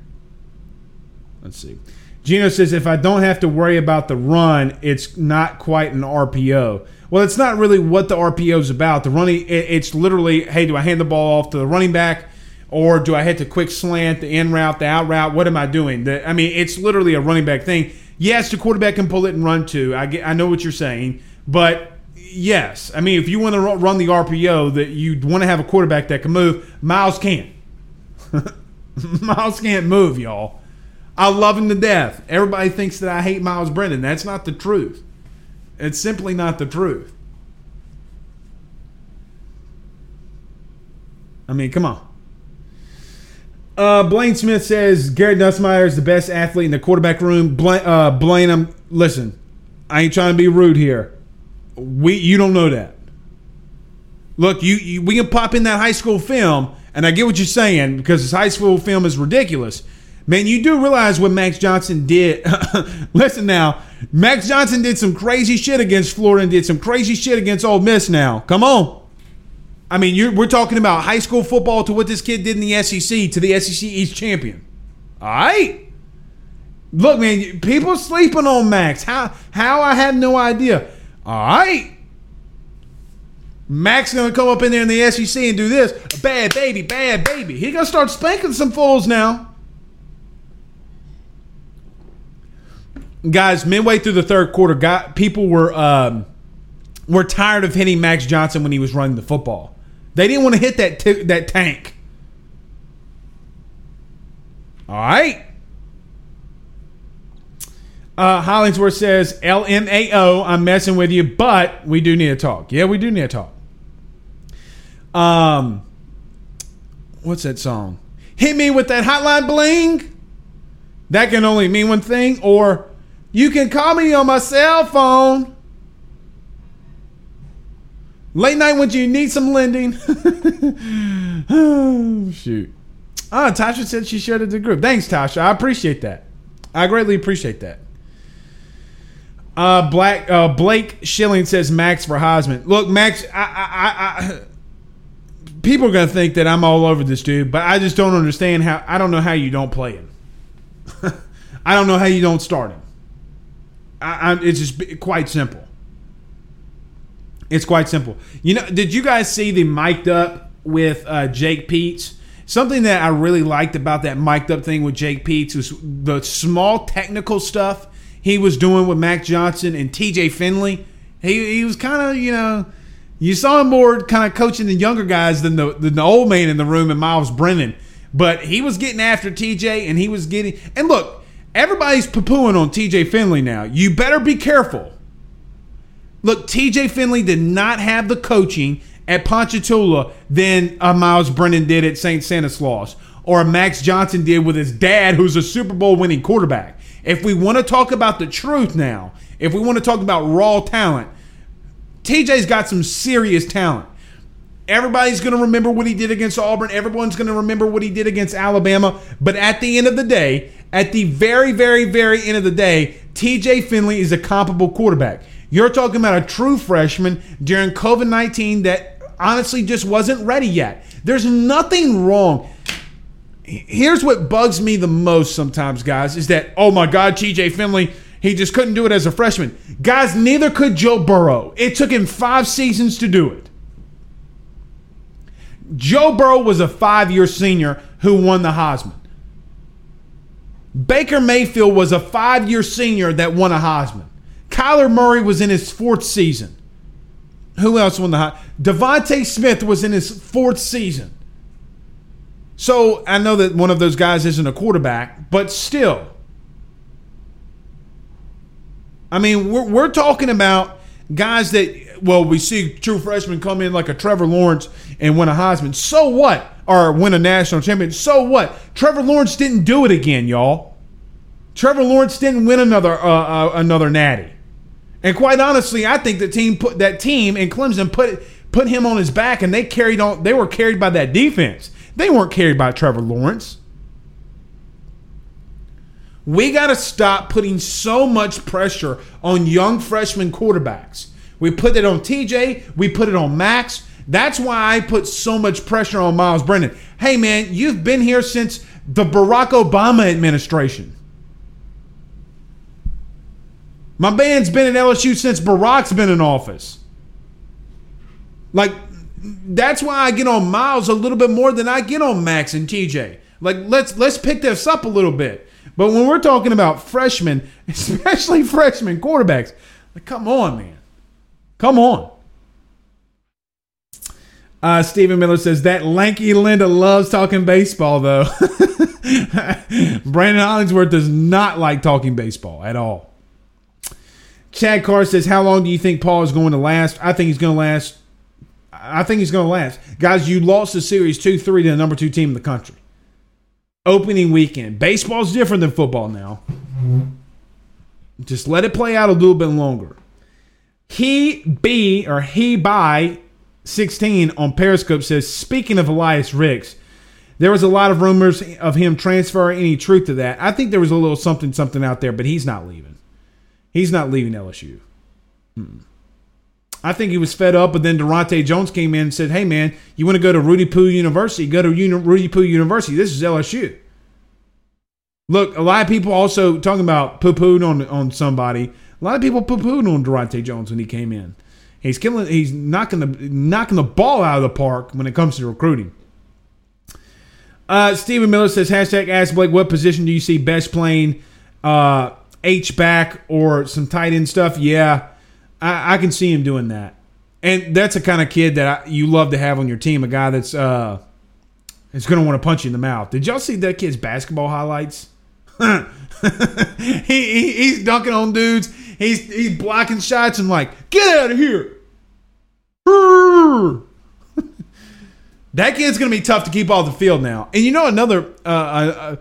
Speaker 1: Let's see. Gino says, if I don't have to worry about the run, it's not quite an RPO. Well, it's not really what the RPO is about. The running, it's literally, hey, do I hand the ball off to the running back, or do I hit the quick slant, the in route, the out route? What am I doing? The, I mean, it's literally a running back thing. Yes, the quarterback can pull it and run too. I get, I know what you're saying, but yes, I mean, if you want to run the RPO, that you want to have a quarterback that can move, Myles can't. Myles can't move, y'all. I love him to death. Everybody thinks that I hate Myles Brennan. That's not the truth. It's simply not the truth. I mean, come on. Uh, Blaine Smith says Garrett Nussmeier is the best athlete in the quarterback room. Blaine, uh, Blaine, I'm listen. I ain't trying to be rude here. We, you don't know that. Look, you, you we can pop in that high school film, and I get what you're saying because this high school film is ridiculous. Man, you do realize what Max Johnson did. Listen now, Max Johnson did some crazy shit against Florida and did some crazy shit against Ole Miss now. Come on. I mean, we're talking about high school football to what this kid did in the SEC to the SEC East champion. All right. Look, man, people sleeping on Max. How? How? I have no idea. All right. Max gonna come up in there in the SEC and do this. Bad baby, bad baby. He gonna start spanking some fools now. Guys, midway through the third quarter, got people were um, were tired of hitting Max Johnson when he was running the football. They didn't want to hit that t- that tank. All right. Uh, Hollingsworth says, LMAO, I'm messing with you, but we do need to talk. Yeah, we do need to talk. Um, what's that song? Hit me with that hotline bling. That can only mean one thing. Or you can call me on my cell phone. Late night when you need some lending. oh, shoot. Oh, Tasha said she shared it to the group. Thanks, Tasha. I appreciate that. I greatly appreciate that. Uh, Black uh, Blake Schilling says Max for Heisman. Look, Max, I, I, I, people are gonna think that I'm all over this dude, but I just don't understand how. I don't know how you don't play him. I don't know how you don't start him. I, I, it's just quite simple. It's quite simple. You know, did you guys see the mic'd up with uh, Jake Peetz? Something that I really liked about that mic'd up thing with Jake Peetz was the small technical stuff he was doing with Mac Johnson and TJ Finley. He, he was kind of, you know, you saw him more kind of coaching the younger guys than the, than the old man in the room and Myles Brennan. But he was getting after TJ and he was getting. And look, everybody's poo pooing on TJ Finley now. You better be careful. Look, TJ Finley did not have the coaching at Ponchatoula than uh, Myles Brennan did at St. Stanislaus or Max Johnson did with his dad, who's a Super Bowl winning quarterback. If we want to talk about the truth now, if we want to talk about raw talent, TJ's got some serious talent. Everybody's going to remember what he did against Auburn. Everyone's going to remember what he did against Alabama. But at the end of the day, at the very, very, very end of the day, TJ Finley is a comparable quarterback. You're talking about a true freshman during COVID 19 that honestly just wasn't ready yet. There's nothing wrong here's what bugs me the most sometimes, guys, is that, oh my God, TJ Finley, he just couldn't do it as a freshman. Guys, neither could Joe Burrow. It took him five seasons to do it. Joe Burrow was a five year senior who won the Heisman. Baker Mayfield was a five year senior that won a Heisman. Kyler Murray was in his fourth season. Who else won the Heisman? DeVonta Smith was in his fourth season. So I know that one of those guys isn't a quarterback, but still. I mean, we're, we're talking about guys that, well, we see true freshmen come in like a Trevor Lawrence and win a Heisman. So what? Or win a national championship. So what? Trevor Lawrence didn't do it again, y'all. Trevor Lawrence didn't win another uh, uh, another natty. And quite honestly, I think the team put that team in Clemson put put him on his back, and they carried on. They were carried by that defense. They weren't carried by Trevor Lawrence. We got to stop putting so much pressure on young freshman quarterbacks. We put it on TJ, we put it on Max. That's why I put so much pressure on Myles Brennan. Hey, man, you've been here since the Barack Obama administration. My man's been at LSU since Barack's been in office. Like, that's why I get on Myles a little bit more than I get on Max and TJ. Like let's let's pick this up a little bit. But when we're talking about freshmen, especially freshman quarterbacks, like come on, man. Come on. Uh, Stephen Miller says that lanky Linda loves talking baseball, though. Brandon Hollingsworth does not like talking baseball at all. Chad Carr says, How long do you think Paul is going to last? I think he's going to last I think he's going to last. Guys, you lost the series 2 3 to the number two team in the country. Opening weekend. Baseball's different than football now. Just let it play out a little bit longer. He be or he by 16 on Periscope says, speaking of Elias Ricks, there was a lot of rumors of him transferring. Any truth to that? I think there was a little something something out there, but he's not leaving. He's not leaving LSU. Hmm. I think he was fed up, but then Daronte Jones came in and said, "Hey, man, you want to go to Rudy Poo University? Go to Uni- Rudy Poo University. This is LSU." Look, a lot of people also talking about poo pooed on on somebody. A lot of people poo pooed on Daronte Jones when he came in. He's killing. He's knocking the knocking the ball out of the park when it comes to recruiting. Uh, Stephen Miller says hashtag Ask Blake. What position do you see best playing? Uh, H back or some tight end stuff? Yeah. I, I can see him doing that, and that's the kind of kid that I, you love to have on your team. A guy that's uh, is going to want to punch you in the mouth. Did y'all see that kid's basketball highlights? he, he, he's dunking on dudes. He's he's blocking shots and like get out of here. That kid's to be tough to keep off the field now. And you know another, uh, uh, uh,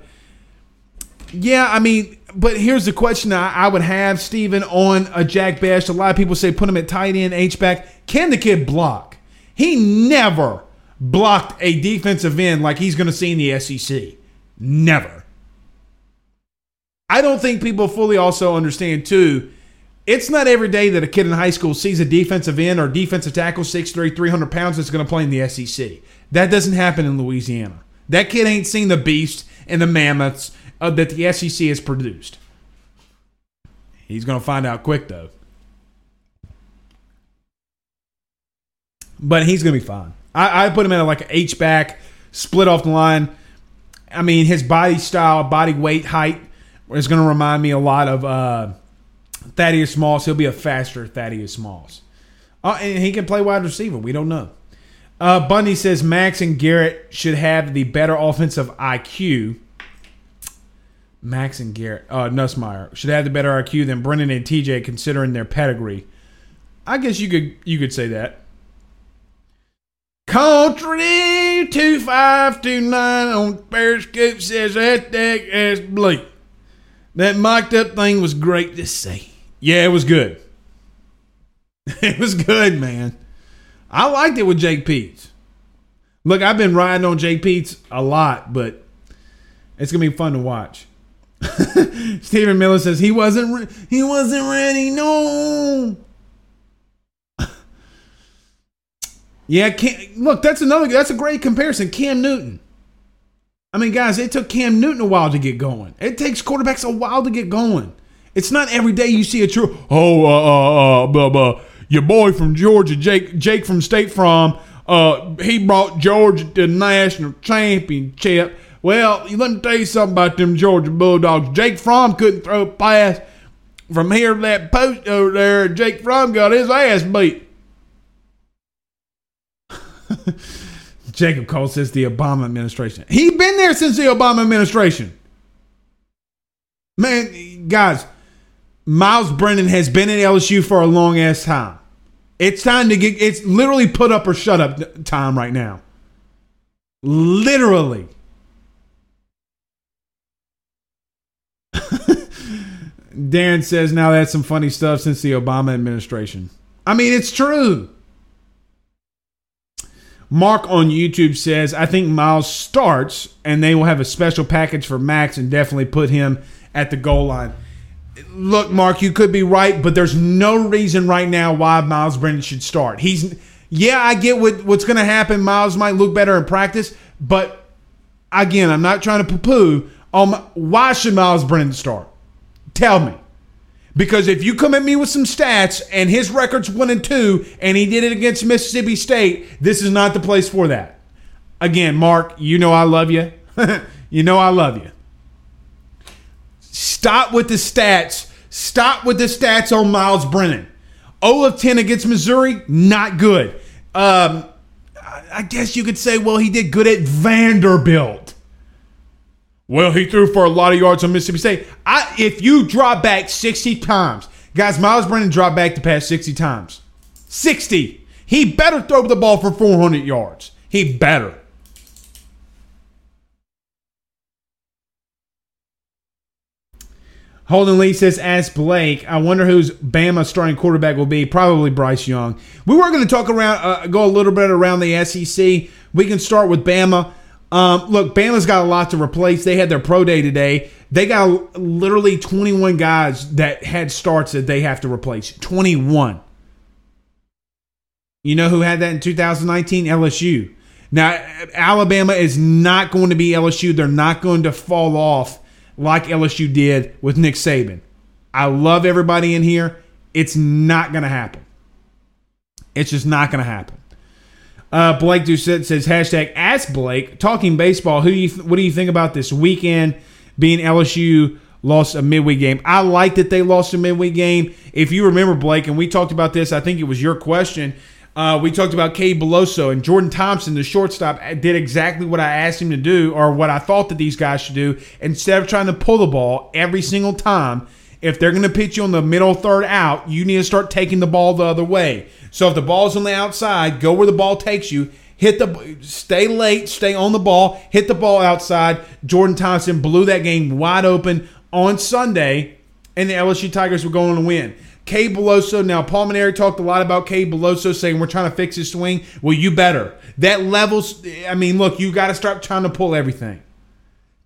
Speaker 1: yeah, I mean, but here's the question I, I would have, Steven, on a Jack Bech. A lot of people say put him at tight end, H back. Can the kid block? He never blocked a defensive end like he's to see in the SEC. Never. I don't think people fully also understand too. It's not every day that a kid in high school sees a defensive end or defensive tackle 6'3", 300 pounds that's going to play in the SEC. That doesn't happen in Louisiana. That kid ain't seen the beast and the mammoths uh, that the SEC has produced. He's going to find out quick though. But he's going to be fine. I, I put him at like an H back, split off the line. I mean, his body style, body weight, height is going to remind me a lot of uh, Thaddeus Moss. He'll be a faster Thaddeus Moss. Uh, and he can play wide receiver. We don't know. Uh, Bundy says Max and Garrett should have the better offensive IQ. Max and Garrett, uh, Nussmeier should have the better IQ than Brennan and TJ, considering their pedigree. I guess you could you could say that. Country 2529 on Periscope says that deck as Blake. That mic'd up thing was great to see. Yeah, it was good. it was good, man. I liked it with Jake Peetz. Look, I've been riding on Jake Peetz a lot, but it's gonna be fun to watch. Stephen Miller says he wasn't re- he wasn't ready. No. yeah, Cam, look, that's another that's a great comparison. Cam Newton. I mean, guys, it took Cam Newton a while to get going. It takes quarterbacks a while to get going. It's not every day you see a true. Oh, uh, uh, uh, blah, blah. Your boy from Georgia, Jake, Jake from State Farm. Uh, he brought Georgia to the national championship. Well, let me tell you something about them Georgia Bulldogs. Jake Fromm couldn't throw a pass from here to that post over there. Jake Fromm got his ass beat. Jacob Cole says the Obama administration. He been there since the Obama administration. Man, guys, Myles Brennan has been at LSU for a long ass time. It's time to get it's literally put up or shut up time right now. Literally. Darren says now that's some funny stuff since the Obama administration. I mean, it's true. Mark on YouTube says, I think Myles starts and they will have a special package for Max and definitely put him at the goal line. Look, Mark, you could be right, but there's no reason right now why Myles Brennan should start. He's, yeah, I get what, what's going to happen. Myles might look better in practice, but again, I'm not trying to poo poo. Um, why should Myles Brennan start? Tell me. Because if you come at me with some stats and his record's one and two and he did it against Mississippi State, this is not the place for that. Again, Mark, you know I love you. you know I love you. Stop with the stats. Stop with the stats on Myles Brennan. 0 of 10 against Missouri, not good. Um, I guess you could say, well, he did good at Vanderbilt. Well, he threw for a lot of yards on Mississippi State. I, if you drop back 60 times, guys, Myles Brennan dropped back the pass 60 times. 60. He better throw the ball for 400 yards. He better. Holden Lee says, ask Blake. I wonder whose Bama starting quarterback will be. Probably Bryce Young. We were going to talk around, uh, go a little bit around the SEC. We can start with Bama. Um, look, Bama's got a lot to replace. They had their pro day today. They got literally 21 guys that had starts that they have to replace. 21. You know who had that in 2019? LSU. Now, Alabama is not going to be LSU. They're not going to fall off like LSU did with Nick Saban. I love everybody in here. It's not going to happen. It's just not going to happen. Uh, Blake Doucette says hashtag Ask Blake talking baseball. Who you th- what do you think about this weekend being LSU lost a midweek game? I like that they lost a midweek game. If you remember Blake, and we talked about this, I think it was your question. Uh, we talked about Cade Beloso and Jordan Thompson, the shortstop, did exactly what I asked him to do, or what I thought that these guys should do. Instead of trying to pull the ball every single time, if they're going to pitch you on the middle third out, you need to start taking the ball the other way. So if the ball's on the outside, go where the ball takes you, hit the stay late, stay on the ball, hit the ball outside. Jordan Thompson blew that game wide open on Sunday, and the LSU Tigers were going to win. Cade Beloso, now Paul Mainieri talked a lot about Cade Beloso saying we're trying to fix his swing. Well, you better. That levels, I mean, look, you got to start trying to pull everything.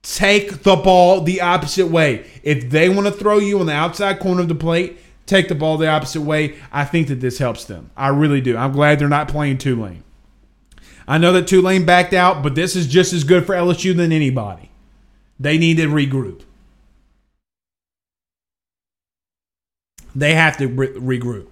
Speaker 1: Take the ball the opposite way. If they want to throw you on the outside corner of the plate, take the ball the opposite way. I think that this helps them. I really do. I'm glad they're not playing Tulane. I know that Tulane backed out, but this is just as good for LSU than anybody. They need to regroup. They have to re- regroup.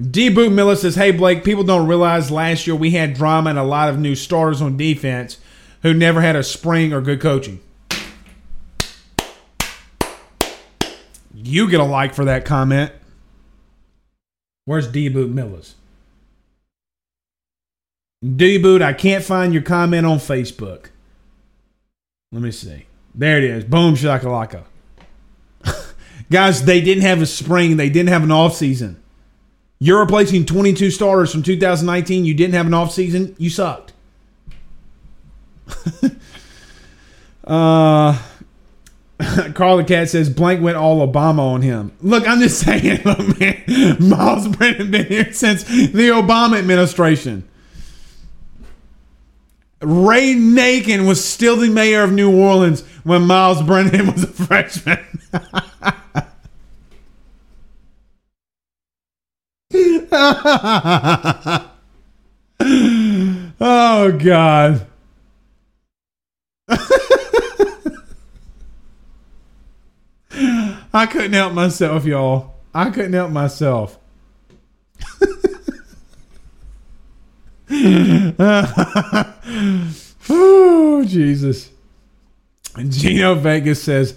Speaker 1: D. Boot Miller says, Hey, Blake, people don't realize last year we had drama and a lot of new starters on defense who never had a spring or good coaching. You get a like for that comment. Where's D. Boot Millers? D. Boot, I can't find your comment on Facebook. Let me see. There it is. Boom, shakalaka. Guys, they didn't have a spring. They didn't have an off season. You're replacing 22 starters from 2019. You didn't have an off season. You sucked. uh, Carl the Cat says Blank went all Obama on him. Look, I'm just saying, look, man, Myles Brennan been here since the Obama administration. Ray Nagin was still the mayor of New Orleans when Myles Brennan was a freshman. oh God. I couldn't help myself, y'all. I couldn't help myself. oh, Jesus. Gino Vegas says,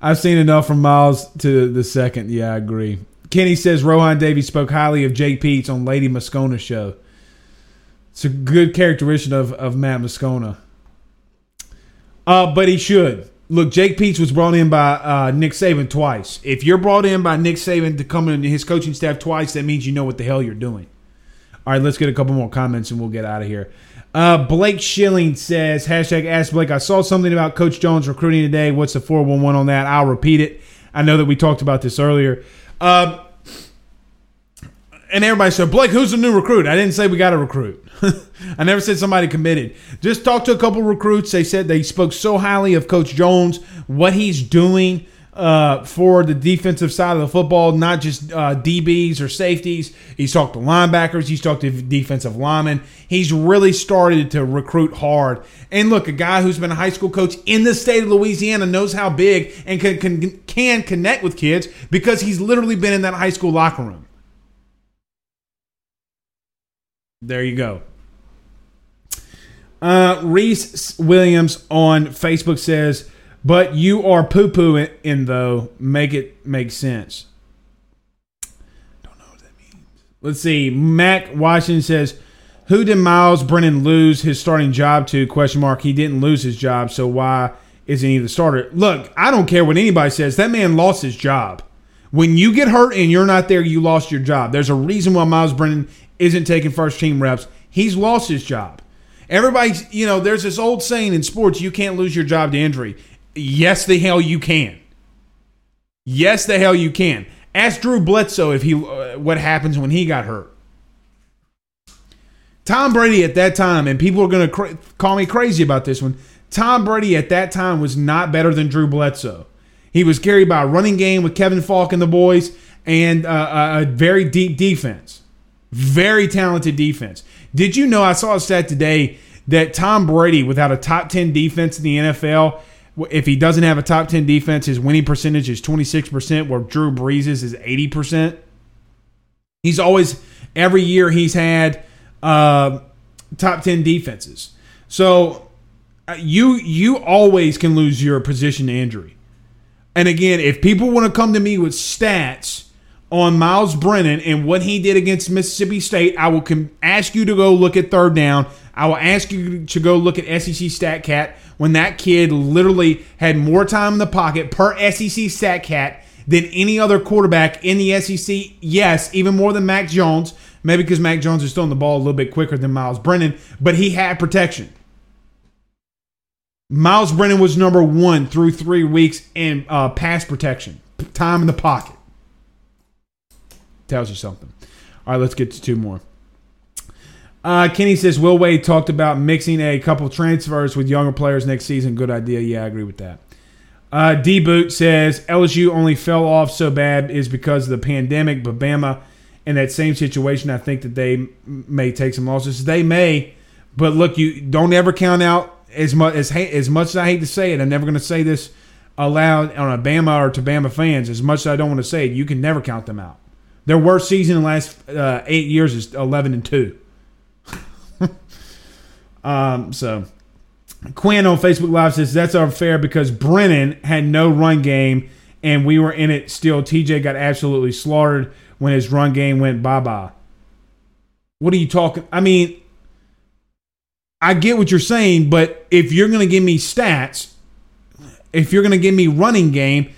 Speaker 1: I've seen enough from Myles to the second. Yeah, I agree. Kenny says Rohan Davies spoke highly of Jake Peetz on Lady Moscona show. It's a good characteristic of, of Matt Moscona. Uh, but he should. Look, Jake Peetz was brought in by uh, Nick Saban twice. If you're brought in by Nick Saban to come into his coaching staff twice, that means you know what the hell you're doing. All right, let's get a couple more comments and we'll get out of here. Uh, Blake Schilling says, hashtag ask Blake, I saw something about Coach Jones recruiting today. What's the 411 on that? I'll repeat it. I know that we talked about this earlier. Uh, and everybody said, Blake, who's the new recruit? I didn't say we got a recruit. I never said somebody committed. Just talked to a couple recruits. They said they spoke so highly of Coach Jones, what he's doing uh, for the defensive side of the football, not just uh, DBs or safeties. He's talked to linebackers. He's talked to defensive linemen. He's really started to recruit hard. And look, a guy who's been a high school coach in the state of Louisiana knows how big and can, can, can connect with kids because he's literally been in that high school locker room. There you go. Uh, Reese Williams on Facebook says, but you are poo poo in, though. Make it make sense. Don't know what that means. Let's see. Mac Washington says, who did Myles Brennan lose his starting job to? Question mark. He didn't lose his job, so why isn't he the starter? Look, I don't care what anybody says. That man lost his job. When you get hurt and you're not there, you lost your job. There's a reason why Myles Brennan isn't taking first team reps. He's lost his job. Everybody's, you know, there's this old saying in sports you can't lose your job to injury. Yes, the hell you can. Yes, the hell you can. Ask Drew Bledsoe if he uh, what happens when he got hurt. Tom Brady at that time, and people are going to call me crazy about this one. Tom Brady at that time was not better than Drew Bledsoe. He was carried by a running game with Kevin Faulk and the boys, and uh, a very deep defense. Very talented defense. Did you know? I saw a stat today that Tom Brady, without a top 10 defense in the NFL, if he doesn't have a top 10 defense, his winning percentage is 26%, where Drew Brees' is 80%. He's always, every year, he's had uh, top 10 defenses. So uh, you you always can lose your position to injury. And again, if people want to come to me with stats on Myles Brennan and what he did against Mississippi State, I will com- ask you to go look at third down. I will ask you to go look at SEC StatCat when that kid literally had more time in the pocket per SEC StatCat than any other quarterback in the SEC? Yes, even more than Mac Jones. Maybe because Mac Jones is throwing the ball a little bit quicker than Myles Brennan, but he had protection. Myles Brennan was number one through three weeks in uh, pass protection, time in the pocket. Tells you something. All right, let's get to two more. Uh, Kenny says Will Wade talked about mixing a couple transfers with younger players next season. Good idea. Yeah, I agree with that. Uh, D Boot says LSU only fell off so bad is because of the pandemic, but Bama in that same situation, I think that they may take some losses. They may, but look, you don't ever count out as much as as much as I hate to say it. I'm never going to say this aloud on a Bama or to Bama fans. As much as I don't want to say it, you can never count them out. Their worst season in the last uh, eight years is 11 and two. um, so Quinn on Facebook Live says that's unfair because Brennan had no run game and we were in it still. TJ got absolutely slaughtered when his run game went bye bye. What are you talking? I mean, I get what you're saying, but if you're going to give me stats, if you're going to give me running game,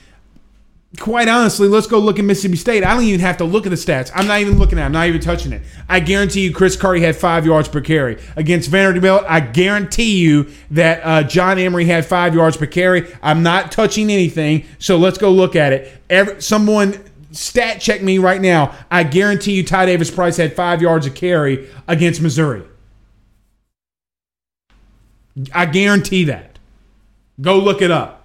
Speaker 1: quite honestly, let's go look at Mississippi State. I don't even have to look at the stats. I'm not even looking at it. I'm not even touching it. I guarantee you Chris Curry had five yards per carry. Against Vanderbilt, I guarantee you that uh, John Emery had five yards per carry. I'm not touching anything, so let's go look at it. Every, someone stat check me right now. I guarantee you Ty Davis Price had five yards of carry against Missouri. I guarantee that. Go look it up.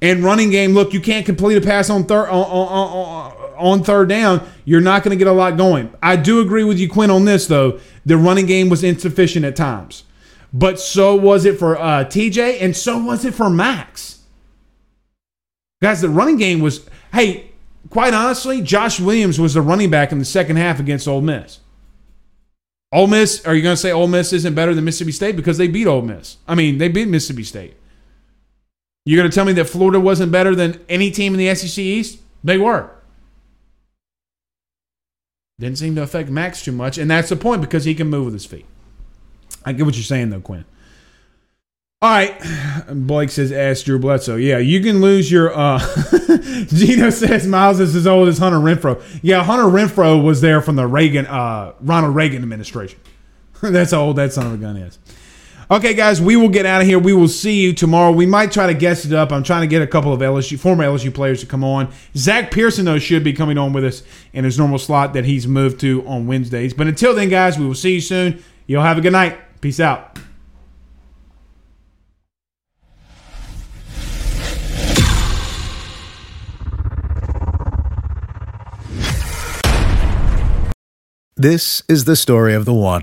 Speaker 1: And running game, look, you can't complete a pass on third on, on, on third down. You're not going to get a lot going. I do agree with you, Quinn, on this though. The running game was insufficient at times, but so was it for uh, TJ, and so was it for Max. Guys, the running game was. Hey, quite honestly, Josh Williams was the running back in the second half against Ole Miss. Ole Miss, are you going to say Ole Miss isn't better than Mississippi State because they beat Ole Miss? I mean, they beat Mississippi State. You're going to tell me that Florida wasn't better than any team in the SEC East? They were. Didn't seem to affect Max too much, and that's the point because he can move with his feet. I get what you're saying though, Quinn. All right, Blake says, "Ask Drew Bledsoe." Yeah, you can lose your. uh Gino says Myles is as old as Hunter Renfrow. Yeah, Hunter Renfrow was there from the Reagan, uh Ronald Reagan administration. That's how old that son of a gun is. Okay, guys, we will get out of here. We will see you tomorrow. We might try to guess it up. I'm trying to get a couple of LSU former LSU players to come on. Zach Pearson, though, should be coming on with us in his normal slot that he's moved to on Wednesdays. But until then, guys, we will see you soon. You'll have a good night. Peace out.
Speaker 3: This is the story of the one.